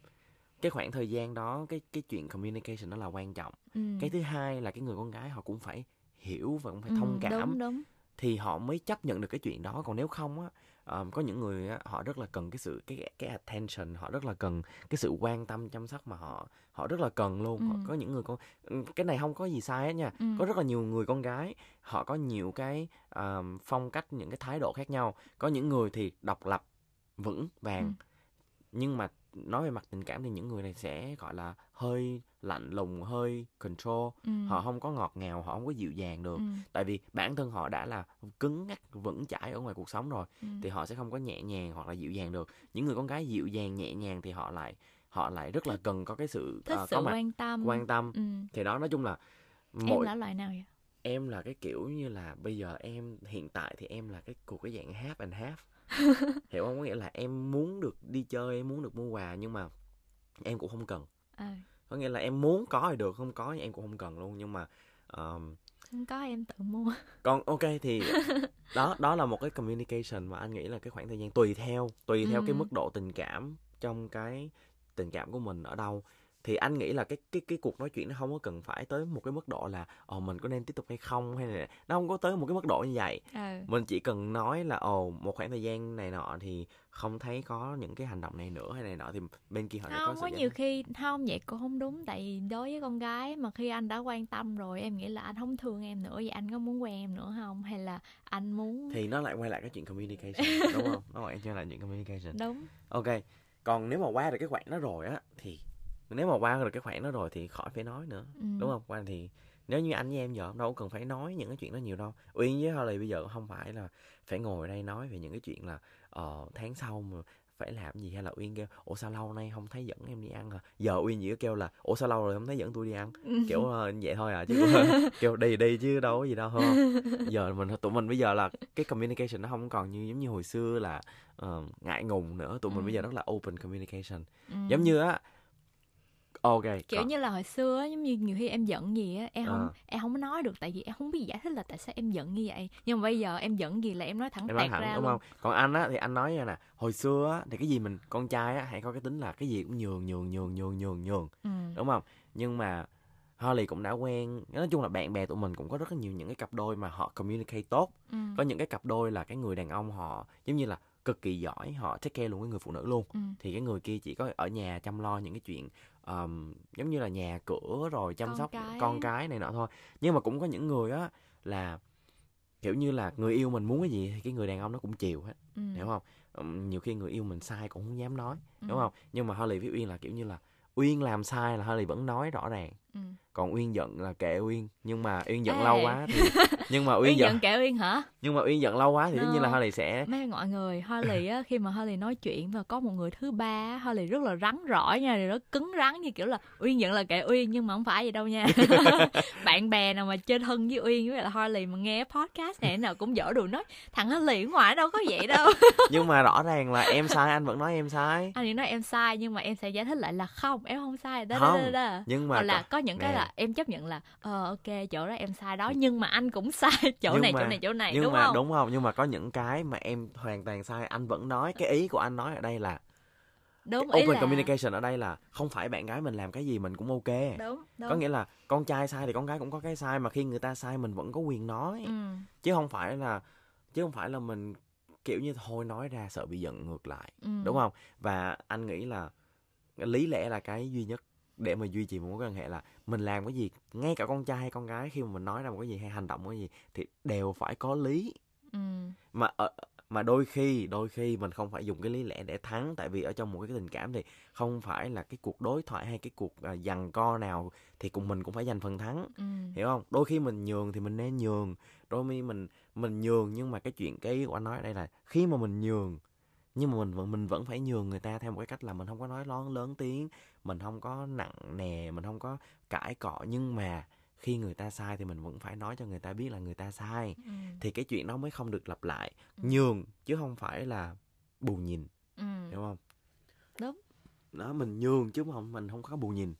cái khoảng thời gian đó cái cái chuyện communication nó là quan trọng ừ. cái thứ hai là cái người con gái họ cũng phải hiểu và cũng phải Ừ, thông cảm đúng đúng thì họ mới chấp nhận được cái chuyện đó còn nếu không á ờm, có những người á, họ rất là cần cái sự cái cái attention họ rất là cần cái sự quan tâm chăm sóc mà họ họ rất là cần luôn họ, Ừ. có những người con ừm, cái này không có gì sai hết nha ừ. có rất là nhiều người con gái họ có nhiều cái ờm, phong cách những cái thái độ khác nhau có những người thì độc lập vững vàng Ừ. nhưng mà nói về mặt tình cảm thì những người này sẽ gọi là hơi lạnh lùng hơi control ừ. họ không có ngọt ngào họ không có dịu dàng được ừ. tại vì bản thân họ đã là cứng ngắc vững chãi ở ngoài cuộc sống rồi ừ. thì họ sẽ không có nhẹ nhàng hoặc là dịu dàng được những người con gái dịu dàng nhẹ nhàng thì họ lại họ lại rất là cần có cái sự thích ờ, sự có mặt quan tâm quan tâm ừ. thì đó nói chung là em mỗi là loại nào vậy em là cái kiểu như là bây giờ em hiện tại thì em là cái cuộc cái dạng half and half hiểu không? Có nghĩa là em muốn được đi chơi em muốn được mua quà nhưng mà em cũng không cần. À, có nghĩa là em muốn có thì được không có thì em cũng không cần luôn. Nhưng mà um, không có em tự mua. còn ok thì đó đó là một cái communication mà anh nghĩ là cái khoảng thời gian tùy theo tùy theo cái Ừ. mức độ tình cảm trong cái tình cảm của mình ở đâu thì anh nghĩ là cái cái cái cuộc nói chuyện nó không có cần phải tới một cái mức độ là ồ mình có nên tiếp tục hay không? Hay là nó không có tới một cái mức độ như vậy. Ừ. mình chỉ cần nói là ồ một khoảng thời gian này nọ thì không thấy có những cái hành động này nữa hay này nọ. Thì bên kia họ sẽ có không sự có giải nhiều khi không vậy cũng không đúng. Tại vì đối với con gái mà khi anh đã quan tâm rồi em nghĩ là anh không thương em nữa. Vậy anh có muốn quen em nữa không? Hay là anh muốn thì nó lại quay lại cái chuyện communication đúng không? Nó lại quay lại chuyện communication. Đúng. Ok còn nếu mà qua được cái khoảng đó rồi á thì nếu mà qua được cái khoảng đó rồi thì khỏi phải nói nữa ừ. đúng không? Qua thì nếu như anh với em giờ đâu cần phải nói những cái chuyện đó nhiều đâu. Uyên với Holly bây giờ không phải là phải ngồi đây nói về những cái chuyện là ờ tháng sau mà phải làm gì hay là uyên kêu ủa sao lâu nay không thấy dẫn em đi ăn hả? Giờ uyên chỉ kêu là ủa sao lâu rồi không thấy dẫn tôi đi ăn? Kiểu ờ, vậy thôi à chứ kêu đi đi chứ đâu có gì đâu không? Giờ mình tụi mình bây giờ là cái communication nó không còn như giống như hồi xưa là ờ, ngại ngùng nữa. Tụi mình Ừ. bây giờ rất là open communication. Ừ. giống như á ok kiểu còn- như là hồi xưa giống như nhiều khi em giận gì á em không Ờ. em không có nói được tại vì em không biết giải thích là tại sao em giận như vậy nhưng mà bây giờ em giận gì là em nói thẳng em nói thẳng ra đúng luôn không còn anh á thì anh nói nè hồi xưa á thì cái gì mình con trai á hãy có cái tính là cái gì cũng nhường nhường nhường nhường nhường nhường ừ. đúng không nhưng mà Holly cũng đã quen nói chung là bạn bè tụi mình cũng có rất là nhiều những cái cặp đôi mà họ communicate tốt Ừ. có những cái cặp đôi là cái người đàn ông họ giống như là cực kỳ giỏi họ take care luôn cái người phụ nữ luôn Ừ. thì cái người kia chỉ có ở nhà chăm lo những cái chuyện um, giống như là nhà cửa rồi chăm Con sóc cái. con cái này nọ thôi nhưng mà cũng có những người á là kiểu như là người yêu mình muốn cái gì thì cái người đàn ông nó cũng chiều hết Ừ. hiểu không Ừm, nhiều khi người yêu mình sai cũng không dám nói Ừ. đúng không nhưng mà Holly với Uyên là kiểu như là Uyên làm sai là Holly vẫn nói rõ ràng Ừ. còn Uyên giận là kệ Uyên nhưng mà Uyên giận Ê. lâu quá thì nhưng mà Uyên Uyên giận giận kệ Uyên hả? nhưng mà Uyên giận lâu quá thì tất nhiên là No. Holly sẽ Mấy mọi người Holly á khi mà Holly nói chuyện và có một người thứ ba Holly rất là rắn rỏi nha, rồi rất cứng rắn như kiểu là Uyên giận là kệ Uyên nhưng mà không phải vậy đâu nha. Bạn bè nào mà chơi thân với Uyên với là Holly mà nghe podcast này nào cũng dở đường nói thằng Holly ở ngoài đâu có vậy đâu. nhưng mà rõ ràng là em sai anh vẫn nói em sai Anh thì nói em sai nhưng mà em sẽ giải thích lại là không, em không sai đó Không, đó đó. đó. nhưng mà là có- những cái nè. là em chấp nhận là ờ ok chỗ đó em sai đó nhưng mà anh cũng sai chỗ Nhưng này mà- chỗ này chỗ này nhưng đúng mà không? đúng không nhưng mà có những cái mà em hoàn toàn sai anh vẫn nói cái ý của anh nói ở đây là Đúng cái open là communication ở đây là không phải bạn gái mình làm cái gì mình cũng ok đúng đúng. có nghĩa là con trai sai thì con gái cũng có cái sai mà khi người ta sai mình vẫn có quyền nói ừ. chứ không phải là chứ không phải là mình kiểu như thôi nói ra sợ bị giận ngược lại Ừ. đúng không và anh nghĩ là lý lẽ là cái duy nhất để mà duy trì một mối quan hệ là mình làm cái gì ngay cả con trai hay con gái khi mà mình nói ra một cái gì hay hành động cái gì thì đều phải có lý Ừ. mà ở mà đôi khi đôi khi mình không phải dùng cái lý lẽ để thắng tại vì ở trong một cái tình cảm thì không phải là cái cuộc đối thoại hay cái cuộc uh, giằng co nào thì cùng mình cũng phải giành phần thắng ừ. hiểu không đôi khi mình nhường thì mình nên nhường đôi khi mình mình nhường nhưng mà cái chuyện cái của anh nói ở đây là khi mà mình nhường nhưng mà mình vẫn mình vẫn phải nhường người ta theo một cái cách là mình không có nói lớn lớn tiếng mình không có nặng nề mình không có cãi cọ nhưng mà khi người ta sai thì mình vẫn phải nói cho người ta biết là người ta sai Ừ. thì cái chuyện đó mới không được lặp lại Ừ. nhường chứ không phải là bù nhìn Ừ. hiểu không Đúng. đó mình nhường chứ không mình không có bù nhìn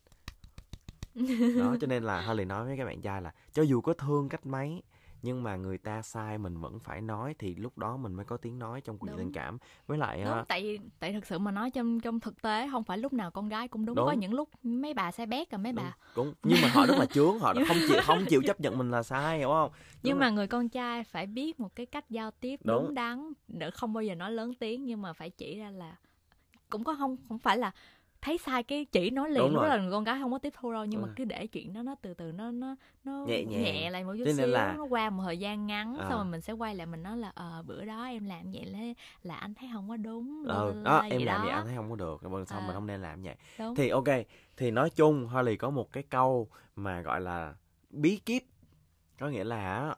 đó cho nên là Harley nói với các bạn trai là cho dù có thương cách mấy nhưng mà người ta sai mình vẫn phải nói thì lúc đó mình mới có tiếng nói trong cuộc Đúng. tình cảm với lại đúng á, tại vì tại thực sự mà nói trong trong thực tế không phải lúc nào con gái cũng đúng, Đúng. có những lúc mấy bà sai bét rồi mấy đúng, bà đúng nhưng mà họ rất là chướng họ không chịu không chịu chấp nhận mình là sai hiểu không nhưng Đúng mà người con trai phải biết một cái cách giao tiếp Đúng. đúng, đắn để không bao giờ nói lớn tiếng nhưng mà phải chỉ ra là cũng có không không phải là thấy sai cái chỉ nói liền đó là con gái không có tiếp thu đâu nhưng Đúng mà cứ để chuyện đó nó từ từ nó nó nó Nhẹ nhàng. lại một chút nên xíu là- nó qua một thời gian ngắn À. xong rồi mình sẽ quay lại mình nói là ờ bữa đó em làm vậy là là anh thấy không có đúng ừ, la đó em làm đó. vậy anh thấy không có được rồi xong À. mình không nên làm vậy đúng thì ok thì nói chung Harley có một cái câu mà gọi là bí kíp có nghĩa là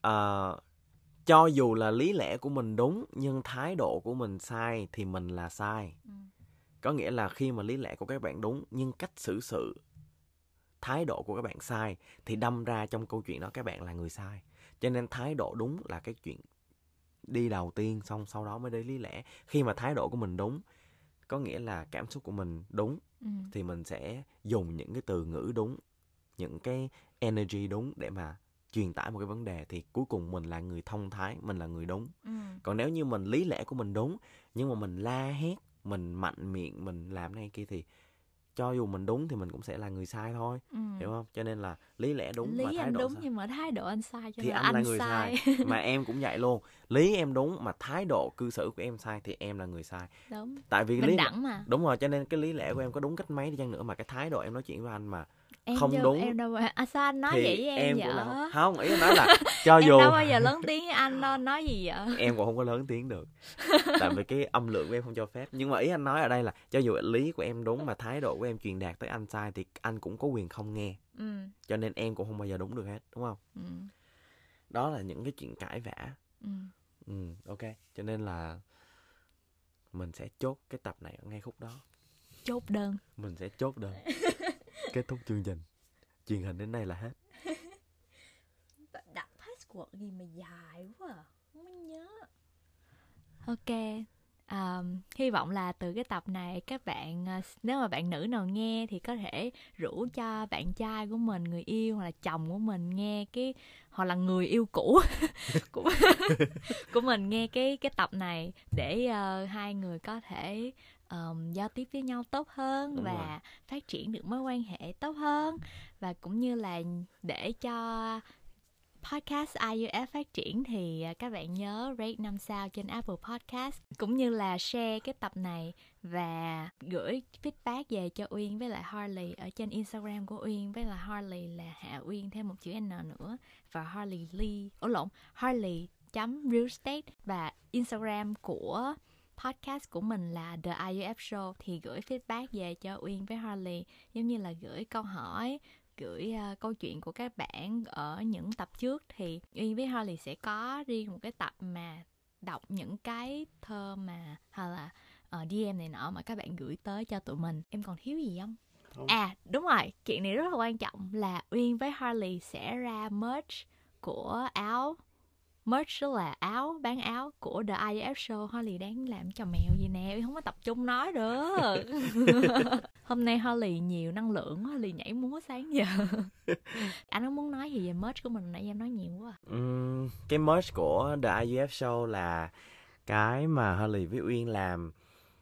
ờ, cho dù là lý lẽ của mình đúng nhưng thái độ của mình sai thì mình là sai Ừ. có nghĩa là khi mà lý lẽ của các bạn đúng nhưng cách xử sự thái độ của các bạn sai thì đâm ra trong câu chuyện đó các bạn là người sai cho nên thái độ đúng là cái chuyện đi đầu tiên xong sau đó mới đến lý lẽ khi mà thái độ của mình đúng có nghĩa là cảm xúc của mình đúng Ừ. thì mình sẽ dùng những cái từ ngữ đúng những cái energy đúng để mà truyền tải một cái vấn đề thì cuối cùng mình là người thông thái mình là người đúng Ừ. còn nếu như mình lý lẽ của mình đúng nhưng mà mình la hét mình mạnh miệng mình làm này kia thì cho dù mình đúng thì mình cũng sẽ là người sai thôi Ừ. hiểu không? Cho nên là lý lẽ đúng lý mà thái anh độ đúng sai. nhưng mà thái độ anh sai cho thì anh, anh, là người sai, sai. Mà em cũng vậy luôn. Lý em đúng mà thái độ cư xử của em sai thì em là người sai. Đúng. Tại vì bình lý đẳng mà. Đúng rồi cho nên cái lý lẽ của em có đúng cách mấy đi chăng nữa mà cái thái độ em nói chuyện với anh mà em không đâu, đúng. em đâu à, sao anh nói thì vậy với em, cũng vậy? là không, ý em nói là cho em dù đâu bao giờ lớn tiếng với anh đâu nói gì vậy? Em cũng không có lớn tiếng được. Tại vì cái âm lượng của em không cho phép. Nhưng mà ý anh nói ở đây là cho dù lý của em đúng mà thái độ của em truyền đạt tới anh sai thì anh cũng có quyền không nghe. Ừ. Cho nên em cũng không bao giờ đúng được hết đúng không? Ừ. Đó là những cái chuyện cãi vã. Ừ. Ừ ok. Cho nên là mình sẽ chốt cái tập này ở ngay khúc đó. Chốt đơn. Mình sẽ chốt đơn kết thúc chương trình truyền hình đến đây là hết đặt password gì mà dài quá à. không nhớ ok um, hy vọng là từ cái tập này các bạn uh, nếu mà bạn nữ nào nghe thì có thể rủ cho bạn trai của mình người yêu hoặc là chồng của mình nghe cái hoặc là người yêu cũ của của mình nghe cái cái tập này để uh, hai người có thể um, giao tiếp với nhau tốt hơn Đúng và rồi. phát triển được mối quan hệ tốt hơn và cũng như là để cho podcast IUF phát triển thì à, các bạn nhớ rate 5 sao trên Apple Podcast cũng như là share cái tập này và gửi feedback về cho Uyên với lại Harley ở trên Instagram của Uyên với lại Harley là Hạ Uyên thêm một chữ N nữa và Harley Lee ổ lộn Harley chấm real estate và Instagram của podcast của mình là The IUF Show thì gửi feedback về cho Uyên với Harley giống như là gửi câu hỏi gửi uh, câu chuyện của các bạn ở những tập trước thì Uyên với Harley sẽ có riêng một cái tập mà đọc những cái thơ mà hoặc là uh, DM này nọ mà các bạn gửi tới cho tụi mình em còn thiếu gì không? Không. À đúng rồi, chuyện này rất là quan trọng là Uyên với Harley sẽ ra merch của áo merch đó là áo bán áo của The IF Show. Harley đang làm cho mèo gì nè? Không có tập trung nói được. Hôm nay Harley nhiều năng lượng quá, Harley nhảy múa sáng giờ. Anh có muốn nói gì về merch của mình nãy em nói nhiều quá. Ừm, cái merch của The IUF Show là cái mà Harley với Uyên làm.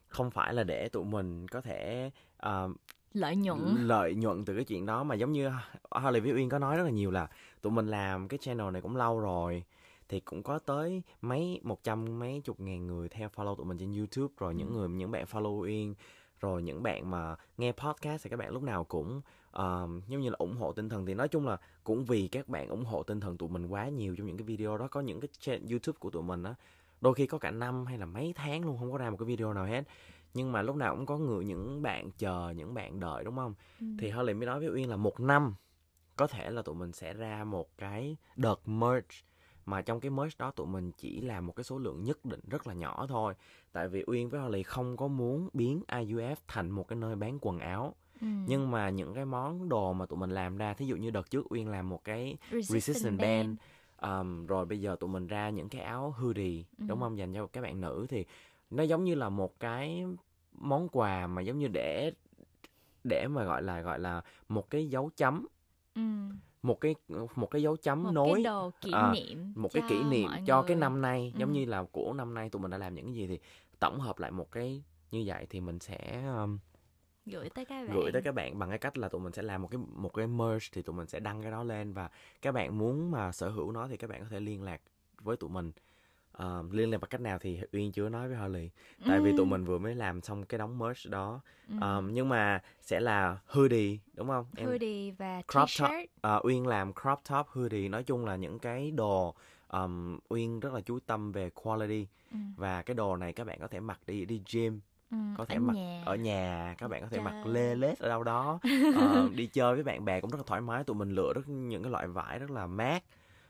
Không phải là để tụi mình có thể ờ, lợi nhuận. lợi nhuận từ cái chuyện đó mà giống như Harley với Uyên có nói rất là nhiều là tụi mình làm cái channel này cũng lâu rồi thì cũng có tới mấy một trăm mấy chục ngàn người theo follow tụi mình trên YouTube rồi những Ừ. người những bạn follow Uyên rồi những bạn mà nghe podcast thì các bạn lúc nào cũng uh, giống như là ủng hộ tinh thần thì nói chung là cũng vì các bạn ủng hộ tinh thần tụi mình quá nhiều trong những cái video đó có những cái trên youtube của tụi mình á đôi khi có cả năm hay là mấy tháng luôn không có ra một cái video nào hết nhưng mà lúc nào cũng có người những bạn chờ những bạn đợi đúng không ừ. thì Holly mới nói với Uyên là một năm có thể là tụi mình sẽ ra một cái đợt merge mà trong cái merch đó tụi mình chỉ làm một cái số lượng nhất định rất là nhỏ thôi tại vì uyên với holly không có muốn biến iuf thành một cái nơi bán quần áo ừ. nhưng mà những cái món đồ mà tụi mình làm ra thí dụ như đợt trước uyên làm một cái resistant, resistant band, band. Um, rồi bây giờ tụi mình ra những cái áo hoodie ừ. đúng không dành cho các bạn nữ thì nó giống như là một cái món quà mà giống như để để mà gọi là gọi là một cái dấu chấm ừ một cái một cái dấu chấm một nối cái đồ kỷ à, niệm một cái kỷ niệm cho người. cái năm nay ừ. giống như là của năm nay tụi mình đã làm những cái gì thì tổng hợp lại một cái như vậy thì mình sẽ um, gửi tới các bạn gửi tới các bạn bằng cái cách là tụi mình sẽ làm một cái một cái merge thì tụi mình sẽ đăng cái đó lên và các bạn muốn mà sở hữu nó thì các bạn có thể liên lạc với tụi mình uh, liên lạc bằng cách nào thì uyên chưa nói với Holly tại ừ. vì tụi mình vừa mới làm xong cái đóng merch đó ừ. um, nhưng mà sẽ là hoodie đúng không em hoodie và crop t-shirt top uh, uyên làm crop top hoodie nói chung là những cái đồ um, uyên rất là chú tâm về quality ừ. và cái đồ này các bạn có thể mặc đi đi gym Ừ, có thể ở mặc nhà. ở nhà các bạn có thể chơi. mặc lê lết ở đâu đó uh, đi chơi với bạn bè cũng rất là thoải mái tụi mình lựa rất những cái loại vải rất là mát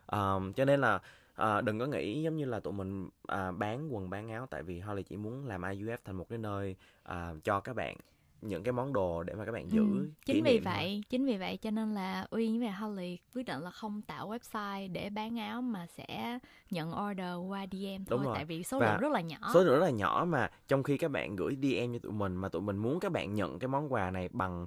um, cho nên là à, đừng có nghĩ giống như là tụi mình à, bán quần bán áo tại vì Holly chỉ muốn làm IUF thành một cái nơi à, cho các bạn những cái món đồ để mà các bạn giữ ừ, chính vì vậy thôi. chính vì vậy cho nên là uyên và holly quyết định là không tạo website để bán áo mà sẽ nhận order qua dm thôi tại vì số lượng rất là nhỏ số lượng rất là nhỏ mà trong khi các bạn gửi dm cho tụi mình mà tụi mình muốn các bạn nhận cái món quà này bằng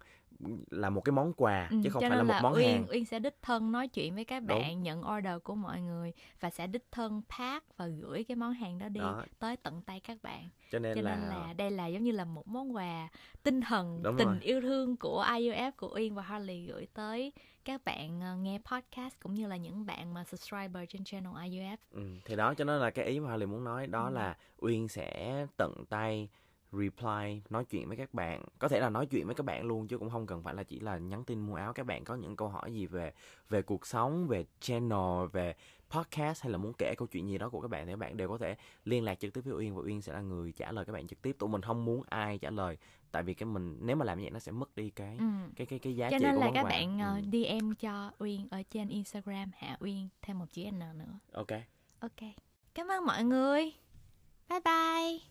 là một cái món quà ừ, chứ không phải là một là món Uyên, hàng Uyên sẽ đích thân nói chuyện với các bạn Đúng. nhận order của mọi người và sẽ đích thân pack và gửi cái món hàng đó đi đó. tới tận tay các bạn cho nên, cho là... nên là đây là giống như là một món quà tinh thần Đúng tình rồi. yêu thương của IUF của Uyên và Harley gửi tới các bạn ờ, nghe podcast cũng như là những bạn mà subscriber trên channel IUF ừ, thì đó cho nên là cái ý mà Harley muốn nói đó ừ. là Uyên sẽ tận tay reply nói chuyện với các bạn. Có thể là nói chuyện với các bạn luôn chứ cũng không cần phải là chỉ là nhắn tin mua áo. Các bạn có những câu hỏi gì về về cuộc sống về channel về podcast hay là muốn kể câu chuyện gì đó của các bạn thì các bạn đều có thể liên lạc trực tiếp với Uyên và Uyên sẽ là người trả lời các bạn trực tiếp. Tụi mình không muốn ai trả lời tại vì cái mình nếu mà làm vậy nó sẽ mất đi cái ừ. cái cái cái giá cho trị nên của là các quà. bạn ừ. DM cho Uyên ở trên Instagram Hạ Uyên thêm một chữ N nữa. Ok. Ok. Cảm ơn mọi người. Bye bye